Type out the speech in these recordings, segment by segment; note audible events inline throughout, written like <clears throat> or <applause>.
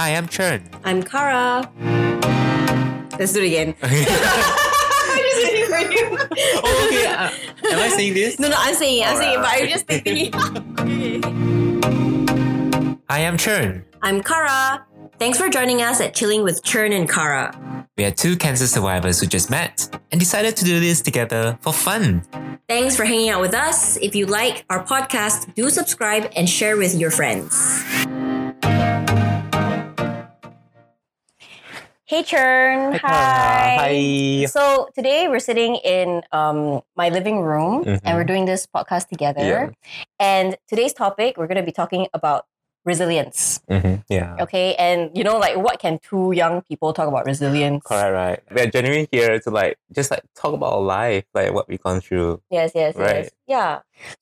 Hi, I'm Chern. I'm Kara. Let's do it again. <laughs> I'm just waiting for you. <laughs> oh, okay. Uh, am I saying this? No, no, I'm saying it. I'm saying it, but I'm just thinking. <laughs> okay. I'm Chern. I'm Kara. Thanks for joining us at Chilling with Chern and Kara. We are two cancer survivors who just met and decided to do this together for fun. Thanks for hanging out with us. If you like our podcast, do subscribe and share with your friends. Hey Chern. Hi. So today we're sitting in um, my living room Mhm. and we're doing this podcast together. And today's topic, we're going to be talking about resilience. Mm-hmm. Yeah. Okay. And you know, like what can two young people talk about resilience? Correct, right. We are genuinely here to like just like talk about life, like what we've gone through. Yes, yes, Right. yes. Yeah.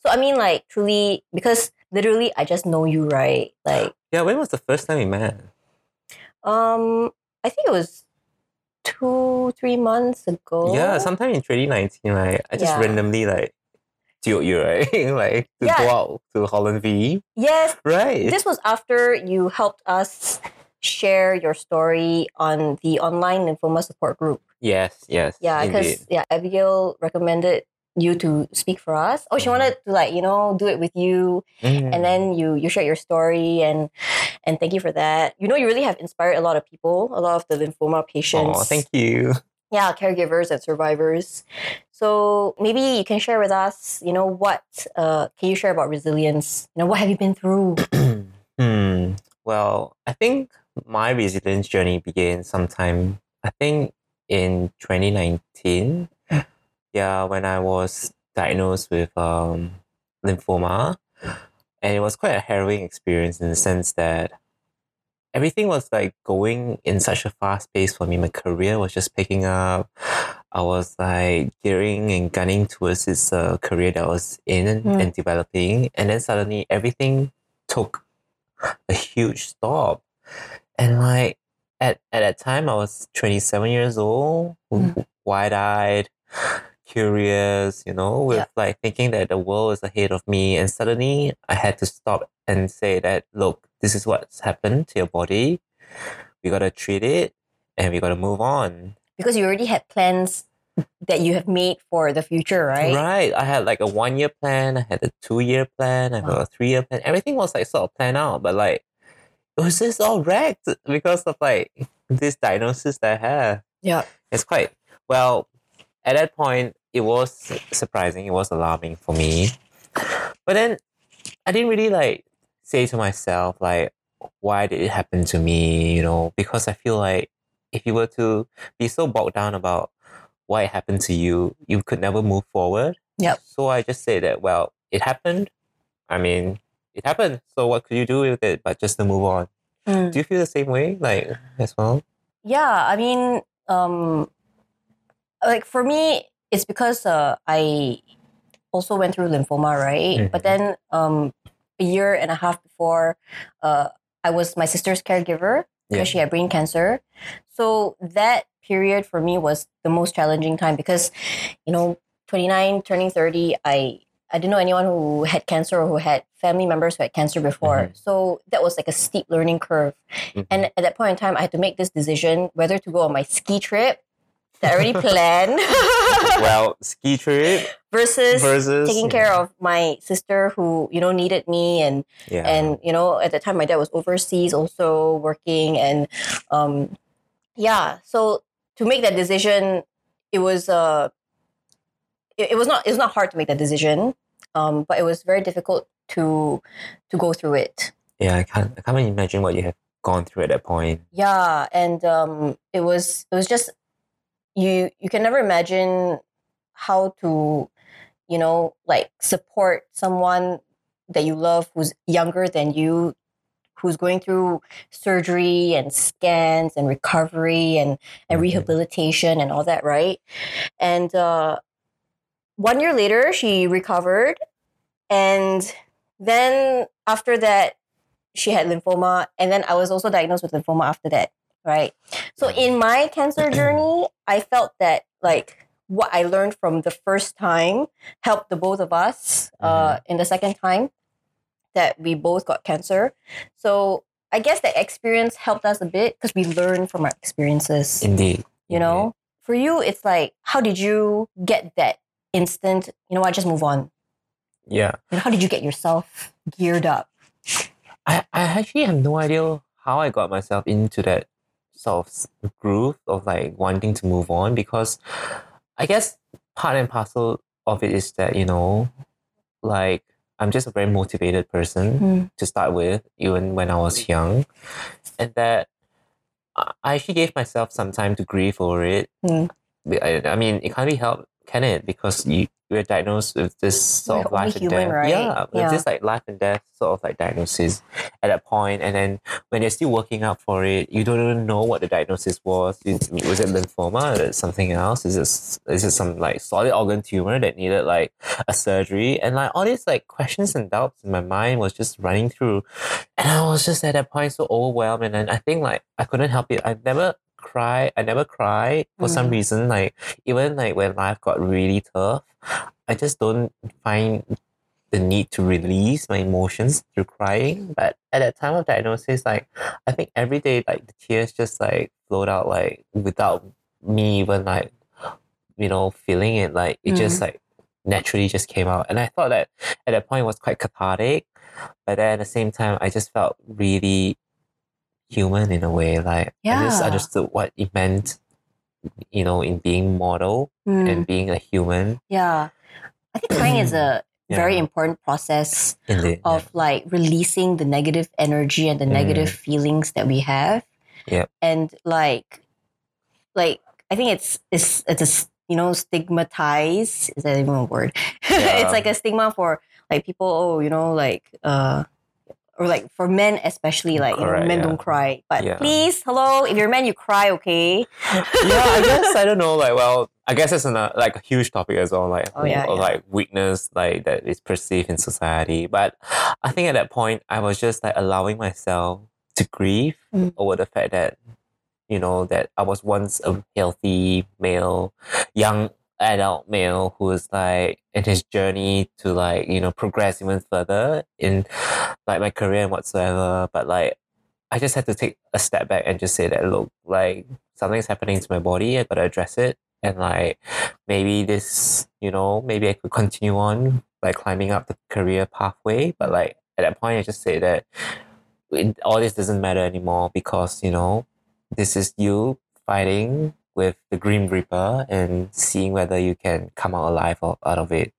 So I mean like truly because literally I just know you, right? Like Yeah, when was the first time we met? um I think it was two, three months ago. Yeah, sometime in 2019, right? I just Yeah. randomly like dude you, right? <laughs> like to Yeah. go out to Holland V. Yes. Right. This was after you helped us share your story on the online lymphoma support group. yes, yes. Yeah, because yeah, Abigail recommended you to speak for us. Oh, she wanted to like, you know, do it with you. Mm. And then you you shared your story and and thank you for that. You know, you really have inspired a lot of people, a lot of the lymphoma patients. Oh, thank you. yeah, caregivers and survivors. So maybe you can share with us, you know, what uh, can you share about resilience? You know, what have you been through? <clears throat> hmm. Well, I think my resilience journey began sometime, I think in 2019. Yeah, when I was diagnosed with um, lymphoma. And it was quite a harrowing experience in the sense that everything was like going in such a fast pace for me. My career was just picking up. I was like gearing and gunning towards this uh, career that I was in Mm. and developing. And then suddenly everything took a huge stop. And like at, at that time, I was 27 years old, Mm. wide eyed, curious, you know, with Yeah. like thinking that the world is ahead of me. And suddenly I had to stop and say that, look, this is what's happened to your body. We got to treat it and we got to move on. Because you already had plans that you have made for the future, right? Right. I had like a one year plan, I had a two year plan, I had Wow. a three year plan. Everything was like sort of planned out, but like it was just all wrecked because of like this diagnosis that I had. Yeah. It's quite well at that point it was surprising, it was alarming for me. But then I didn't really like say to myself like why did it happen to me, you know, because I feel like if you were to be so bogged down about why it happened to you, you could never move forward. Yep. So I just say that, well, it happened. I mean, it happened. So what could you do with it but just to move on? Mm. Do you feel the same way, like as well? Yeah, I mean, um, like for me, it's because uh, I also went through lymphoma, right? But Mhm. then um, a year and a half before, uh, I was my sister's caregiver because Yeah. she had brain cancer. So that period for me was the most challenging time because, you know, 29, turning 30, I I didn't know anyone who had cancer or who had family members who had cancer before. Mhm. So that was like a steep learning curve. Mhm. And at that point in time, I had to make this decision whether to go on my ski trip that I already <laughs> planned <laughs> well, ski trip versus, versus taking care of my sister who, you know, needed me and yeah. and you know, at the time my dad was overseas also working and um yeah, so to make that decision it was uh it, it was not it was not hard to make that decision. Um but it was very difficult to to go through it. yeah, I can't I can't imagine what you have gone through at that point. yeah and um it was it was just you you can never imagine how to you know like support someone that you love who's younger than you who's going through surgery and scans and recovery and, and Mhm. rehabilitation and all that right and uh one year later she recovered and then after that she had lymphoma and then i was also diagnosed with lymphoma after that right so in my cancer <clears throat> journey i felt that like what i learned from the first time helped the both of us uh, in the second time that we both got cancer so I guess the experience helped us a bit because we learn from our experiences. Indeed. you know, for you, it's like, how did you get that instant? You know what? Just move on. Yeah. How did you get yourself geared up? I, I actually have no idea how I got myself into that sort of groove of like wanting to move on because I guess part and parcel of it is that, you know, like I'm just a very motivated person Mm. to start with, even when I was young. And that I I actually gave myself some time to grieve over it. Mm. I, I mean, it can't be helped, can it? Because you you're diagnosed with this sort You're of life only and human, death. right? Yeah, with Yeah. this like life and death sort of like diagnosis at that point, and then when you're still working out for it, you don't even know what the diagnosis was. Is- Was it lymphoma? Is it something else? Is it is it some like solid organ tumor that needed like a surgery? And like all these like questions and doubts in my mind was just running through, and I was just at that point so overwhelmed, and then I think like I couldn't help it. I never cry. I never cry for some Mm. reason. Like even like when life got really tough, I just don't find the need to release my emotions through crying. But at that time of diagnosis, like I think every day like the tears just like flowed out like without me even like you know feeling it. Like it just like naturally just came out. And I thought that at that point it was quite cathartic. But then at the same time I just felt really human in a way. Like I just understood what it meant, you know, in being mortal Mm. and being a human. Yeah. I think crying is a <clears throat> very important process Indeed. of like releasing the negative energy and the negative feelings that we have. Yeah. And like like I think it's it's it's a you know stigmatized is that even a word? <laughs> Yeah. it's like a stigma for like people oh you know like uh or like for men especially like you know men yeah. don't cry but Yeah. please hello if you're a man you cry okay <laughs> yeah, I guess I don't know. Like, well, I guess it's a like a huge topic as well. Like, Oh, yeah, or, yeah. like weakness, like that is perceived in society. But I think at that point, I was just like allowing myself to grieve Mm. over the fact that you know that I was once a healthy male, young adult male who was like in his journey to like you know progress even further in like my career and whatsoever. But like I just had to take a step back and just say that look, like something's happening to my body. I gotta address it, and like maybe this, you know, maybe I could continue on like climbing up the career pathway. But like at that point, I just say that all this doesn't matter anymore because you know this is you fighting with the Grim Reaper and seeing whether you can come out alive or out of it.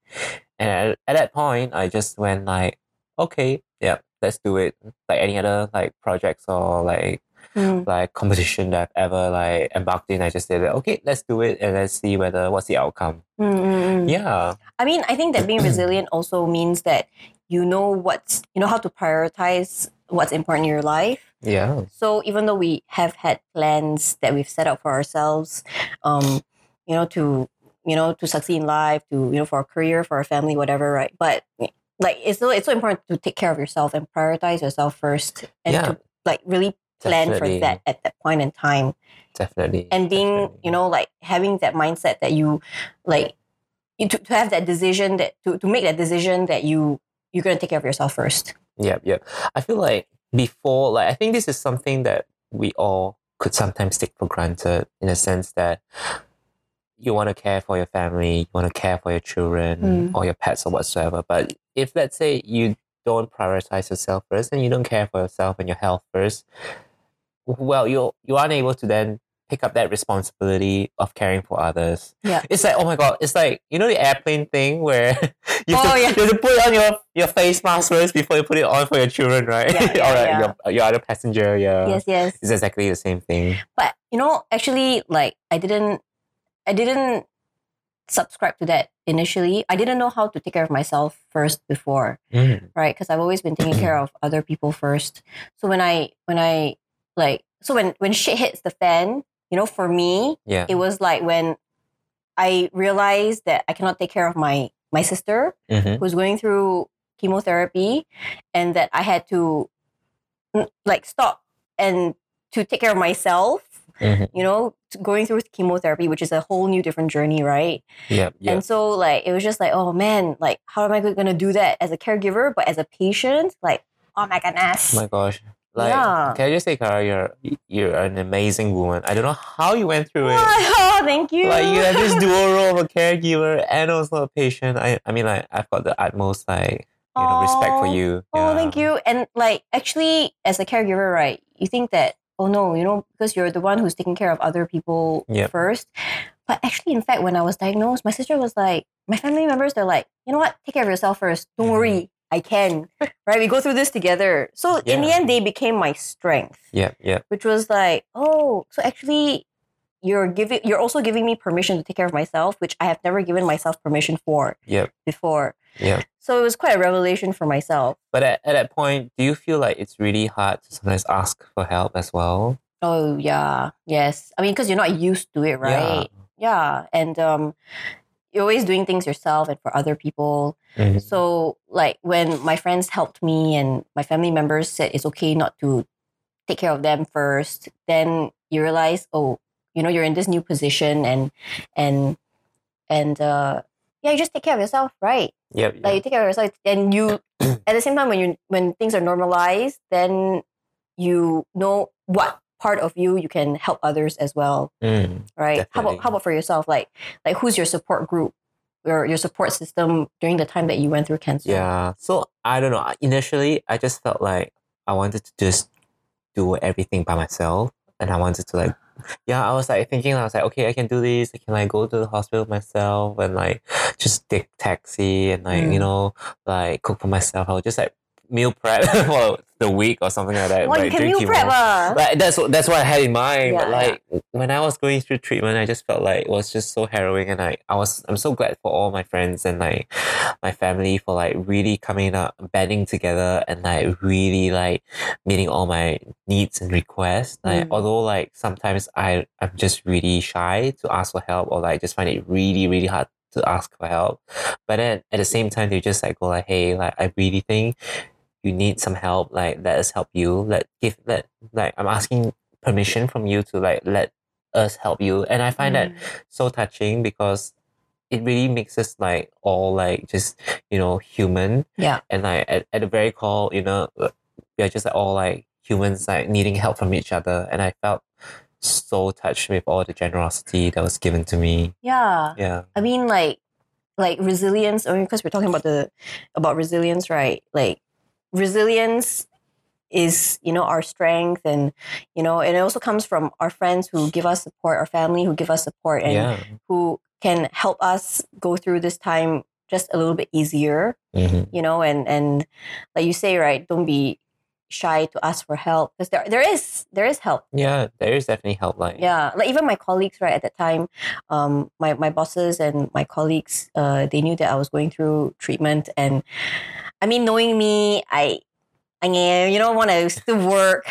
And at, at that point, I just went like, okay, yeah, let's do it. Like any other like projects or like Mm. like competition that I've ever like embarked in, I just said, okay, let's do it and let's see whether what's the outcome. Mm, mm, mm. Yeah, I mean, I think that being resilient also means that you know what's you know how to prioritize what's important in your life. Yeah, So even though we have had plans that we've set up for ourselves, um, you know, to you know to succeed in life, to you know for our career, for our family, whatever, right? But like it's so it's so important to take care of yourself and prioritize yourself first, and Yeah. to like really plan Definitely. for that at that point in time definitely. and being definitely. you know like having that mindset that you like you, to, to have that decision that to, to make that decision that you you're going to take care of yourself first Yep, yep. I feel like before, like, I think this is something that we all could sometimes take for granted in a sense that you want to care for your family, you want to care for your children Mm. or your pets or whatsoever. But if, let's say, you don't prioritize yourself first and you don't care for yourself and your health first, well, you're you aren't able to then pick up that responsibility of caring for others. Yeah. It's like, oh my God, it's like, you know, the airplane thing where <laughs> you, have Oh, to, yeah. you have to put on your, your face mask first before you put it on for your children, right? Yeah, <laughs> yeah, or yeah. your, your other passenger, yeah. yes yes It's exactly the same thing. but you know actually like i didn't i didn't subscribe to that initially i didn't know how to take care of myself first before Mm. right because i've always been taking care of other people first so when i when i like so when when shit hits the fan you know for me Yeah. it was like when I realized that I cannot take care of my my sister hmm who was going through chemotherapy, and that I had to mm, like stop and to take care of myself. hmm You know, going through chemotherapy, which is a whole new different journey, right? Yep. And so like it was just like, oh man, like how am I going to do that as a caregiver, but as a patient, like oh my goodness, oh my gosh. Like, Yeah. can I just say, Kara, you're you're an amazing woman. I don't know how you went through it. <laughs> Oh, thank you. Like you have this <laughs> dual role of a caregiver and also a patient. I I mean, like I've got the utmost like you know respect for you. Oh, Yeah. thank you. And like actually as a caregiver, right, you think that, oh no, you know, because you're the one who's taking care of other people Yep. first. But actually, in fact, when I was diagnosed, my sister was like, my family members, they're like, you know what, take care of yourself first. Don't Mhm. worry, I can. right? We go through this together. So in the end, they became my strength, Yep, yep. which was like, oh, so actually you're giving you're also giving me permission to take care of myself, which I have never given myself permission for Yep. before. Yeah. So it was quite a revelation for myself. But at, at that point, do you feel like it's really hard to sometimes ask for help as well? Oh yeah, yes. I mean, because you're not used to it, right? Yeah, and um, you're always doing things yourself and for other people. Mhm. So like when my friends helped me and my family members said it's okay not to take care of them first, then you realize, oh, you know, you're in this new position and and and uh, yeah, you just take care of yourself, right? Yep. Like you take care of yourself, and you <clears throat> at the same time when you when things are normalized, then you know what part of you you can help others as well, Mm. right? How about how about for yourself? Like like who's your support group? Your your support system during the time that you went through cancer. Yeah. So I don't know. Initially, I just felt like I wanted to just do everything by myself, and I wanted to like, yeah. I was like thinking, I was like, okay, I can do this. I can like go to the hospital myself and like just take taxi and like you Mm. know like cook for myself. I would just like meal prep <laughs> for the week or something like that. Well, you can meal prep, ah. Like that's what that's what I had in mind. but Yeah, like when I was going through treatment, I just felt like it was just so harrowing, and like I was I'm so glad for all my friends and like my family for like really coming up, banding together, and like really like meeting all my needs and requests. Like Mm. although like sometimes I I'm just really shy to ask for help, or like just find it really really hard to ask for help. But then at the same time, they just like go like, hey, like I really think you need some help, like let us help you. Let give let like I'm asking permission from you to like let us help you. And I find that Mm. so touching because it really makes us like all like just, you know, human. Yeah. And like at, at the very core, you know, uh, we are just like all like humans like needing help from each other. And I felt so touched with all the generosity that was given to me. Yeah. Yeah. I mean, like, like resilience. I mean, because we're talking about the about resilience, right? Like, resilience is you know our strength, and you know, and it also comes from our friends who give us support, our family who give us support, and yeah. who can help us go through this time just a little bit easier. hmm You know, and and like you say, right? Don't be shy to ask for help because there there is there is help. Yeah, there is definitely help like Yeah, like even my colleagues, right, at that time, um, my, my bosses and my colleagues, uh, they knew that I was going through treatment. And I mean, knowing me, I, I you know, want to still work.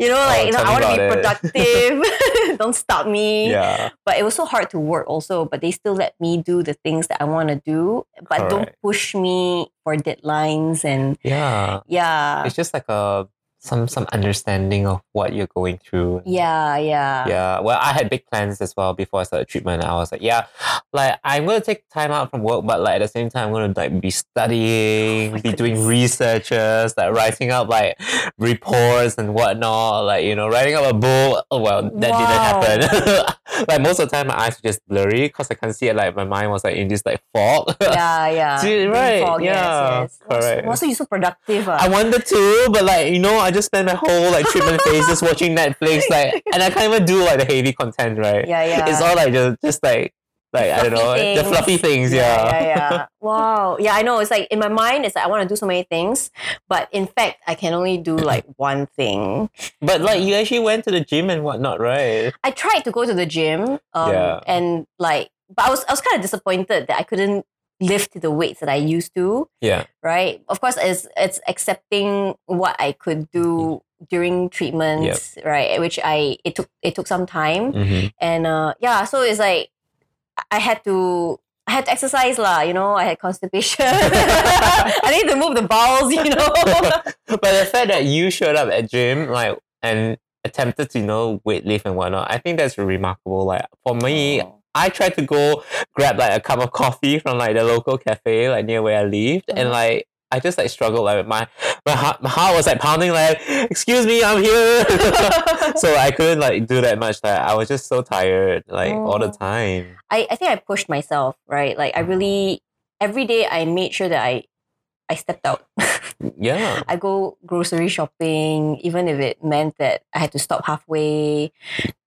you know, like, you know, Oh, I want to be productive. <laughs> <laughs> Don't stop me. Yeah. But it was so hard to work also, but they still let me do the things that I want to do, but don't push me for deadlines and Yeah. yeah. It's just like a some some understanding of what you're going through. Yeah, yeah. Yeah. Well, I had big plans as well before I started treatment. I was like, yeah, like I'm gonna take time out from work, but like at the same time, I'm gonna like be studying, Oh be doing <laughs> researches, like writing up like reports and whatnot. Like you know, writing up a book. Oh well, that Wow. didn't happen. <laughs> like most of the time, my eyes were just blurry because I can't see it. Like my mind was like in this like fog. <laughs> yeah, yeah. Right, fog, yeah, yes, yes. So- correct. wow, so you're so productive. Uh. I wanted to, but like you know, I just spend my whole like treatment phase just watching Netflix, like, and I can't even do like the heavy content, right? yeah, yeah. It's all like just, just like like I don't know Fluffy the fluffy things, yeah, yeah. yeah, yeah. <laughs> Wow. Yeah, I know. It's like in my mind, it's like I want to do so many things, but in fact, I can only do like <clears throat> one thing. But like you actually went to the gym and whatnot, right? I tried to go to the gym, um, Yeah. and like, but I was I was kind of disappointed that I couldn't lift the weights that I used to. Yeah, Right. Of course, it's it's accepting what I could do during treatments, right? Which I it took it took some time. hmm and uh, yeah, so it's like I had to I had to exercise lah. You know, I had constipation. <laughs> I need to move the bowels. You know. <laughs> but the fact that you showed up at gym like and attempted to you know weight lift and whatnot, I think that's remarkable. Like for me, I tried to go grab like a cup of coffee from like the local cafe like near where I lived, and Mhm. like I just like struggled like my my heart my heart was like pounding like excuse me I'm here <laughs> so I couldn't like do that much like I was just so tired like all the Oh. time I, I think I pushed myself, right? Like I really every day I made sure that I I stepped out. yeah <laughs> I go grocery shopping, even if it meant that I had to stop halfway.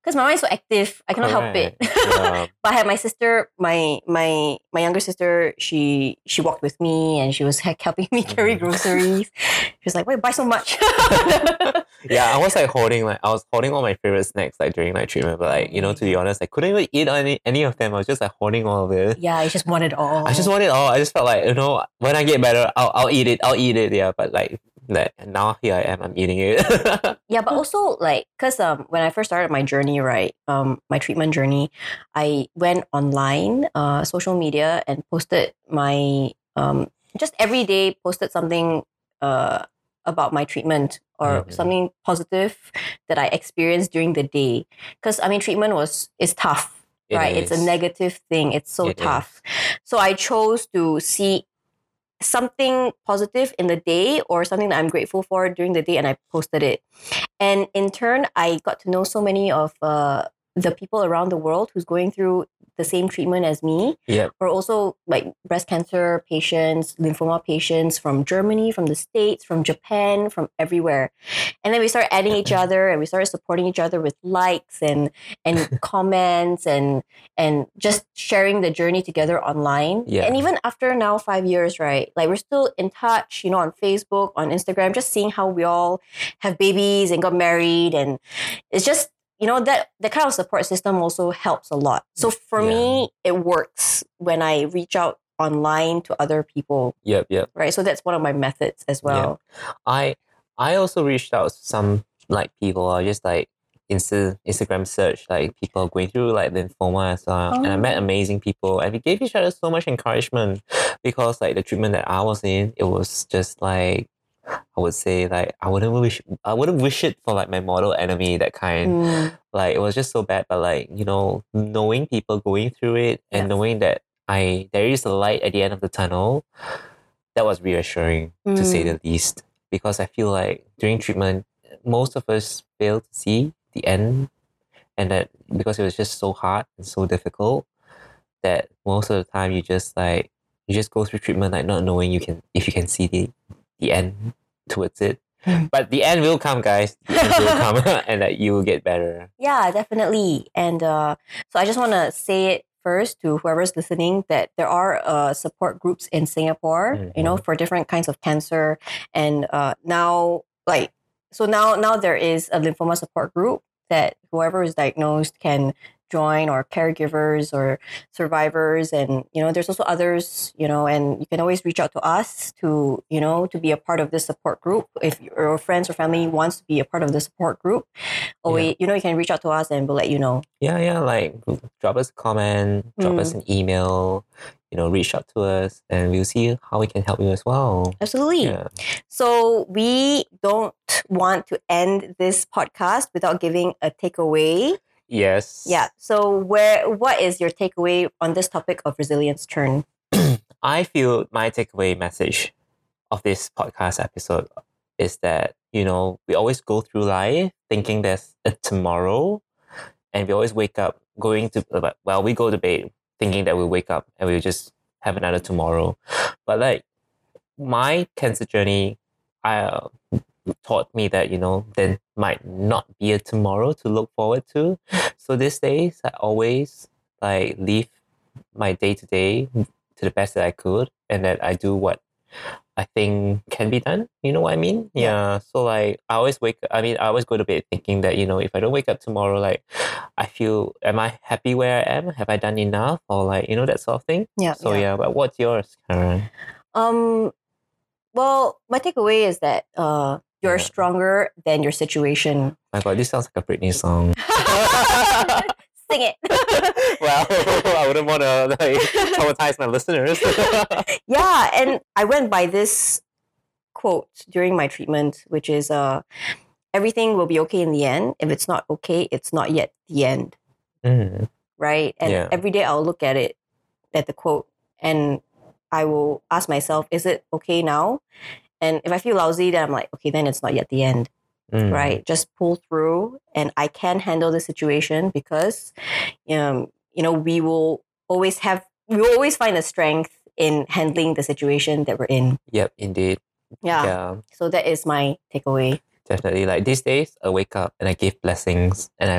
Because my mind's so active, I cannot help it. yeah. <laughs> but I had my sister, my my my younger sister. She she walked with me and she was helping me <laughs> carry Mhm. groceries. She was like, "Why buy so much?" <laughs> yeah I was like holding like I was holding all my favorite snacks like during my treatment but like you know to be honest I couldn't even eat any any of them I was just like holding all of it yeah, I just wanted all. I just want it all. I just felt like you know when I get better, I'll I'll eat it. I'll eat it. Yeah, but like like now here I am. I'm eating it. <laughs> Yeah, but also like because um when I first started my journey, right, um my treatment journey, I went online, uh, social media, and posted my um just every day posted something uh about my treatment or Mhm. something positive that I experienced during the day. Because I mean, treatment was is tough, It right? It's a negative thing. It's so It is. tough. So I chose to see something positive in the day or something that I'm grateful for during the day and I posted it. And in turn, I got to know so many of uh, the people around the world who's going through the same treatment as me, Yep. or also like breast cancer patients, lymphoma patients from Germany, from the States, from Japan, from everywhere. And then we started adding each <laughs> other and we started supporting each other with likes and and <laughs> comments and and just sharing the journey together online. Yeah. And even after now five years, right? Like we're still in touch, you know, on Facebook, on Instagram, just seeing how we all have babies and got married. And it's just, you know, that that kind of support system also helps a lot. So for Yeah. me, it works when I reach out online to other people, Yep. Yep. right? So that's one of my methods as well. I I also reached out to some like people or just like Insta Instagram search like people going through like lymphoma as well, and I met Oh. amazing people, and we gave each other so much encouragement because like the treatment that I was in, it was just like. I would say like I wouldn't wish I wouldn't wish it for like my mortal enemy that kind Mm, like it was just so bad but like you know knowing people going through it and Yes. knowing that i there is a light at the end of the tunnel that was reassuring to say Mm. the least because i feel like during treatment most of us fail to see the end and that because it was just so hard and so difficult that most of the time you just like you just go through treatment like not knowing you can if you can see the the end towards it. But the end will come guys. The end will come <laughs> <laughs> and that you will get better. Yeah, definitely. And uh, so I just want to say it first to whoever's listening that there are uh, support groups in Singapore, you know, for different kinds of cancer. And uh, now, like, so now now there is a lymphoma support group that whoever is diagnosed can join or caregivers or survivors and you know there's also others you know and you can always reach out to us to you know to be a part of this support group if your friends or family wants to be a part of the support group or Yeah. we, you know you can reach out to us and we'll let you know Yeah, yeah, like drop us a comment, drop us mm. an email, you know, reach out to us and we'll see how we can help you as well. absolutely Yeah. so we don't want to end this podcast without giving a takeaway Yes. yeah so where what is your takeaway on this topic of resilience Chern <clears throat> I feel my takeaway message of this podcast episode is that, you know, we always go through life thinking there's a tomorrow and we always wake up going to, well, we go to bed thinking that we'll wake up and we'll just have another tomorrow. But like my cancer journey, I uh, taught me that, you know, there might not be a tomorrow to look forward to. So these days, I always like live my day to day to the best that I could and that I do what I think can be done. You know what I mean? Yeah. Yeah. So like I always wake I mean I always go to bed thinking that, you know, if I don't wake up tomorrow, like I feel am I happy where I am? Have I done enough? Or like, you know, that sort of thing. yeah So yeah, but what's yours, Karen? Um, well, my takeaway is that uh, you're Yeah. stronger than your situation. My god, this sounds like a Britney song. <laughs> Sing it. <laughs> well, <laughs> I wouldn't want to like traumatize my listeners. yeah, and I went by this quote during my treatment, which is uh, everything will be okay in the end. If it's not okay, it's not yet the end. Mm, Right? And Yeah. every day I'll look at it, at the quote, and I will ask myself, is it okay now? And if I feel lousy, then I'm like, okay, then it's not yet the end, Mm. right? Just pull through, and I can handle the situation because, um, you know, we will always have, we will always find the strength in handling the situation that we're in. Yep, indeed. Yeah. yeah. So that is my takeaway. Definitely. Like these days, I wake up and I give blessings, and I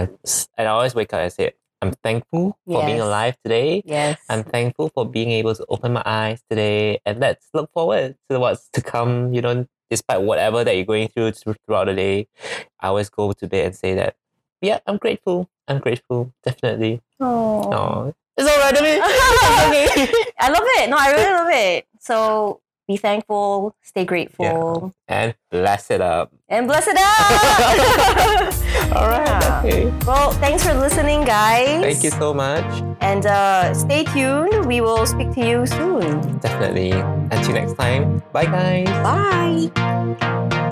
and I always wake up and say, "I'm thankful for being alive today. Yes. I'm thankful for being able to open my eyes today, and let's look forward to what's to come. You know, despite whatever that you're going through throughout the day, I always go to bed and say that, yeah, I'm grateful. I'm grateful. Definitely. Oh. <laughs> It's all right, okay. <laughs> I love it. No, I really love it. So be thankful, stay grateful, and bless it up. and bless it up. <laughs> All right. Yeah. Okay. well, thanks for listening, guys. Thank you so much. And uh, stay tuned. We will speak to you soon. Definitely. Until next time. Bye, guys. Bye.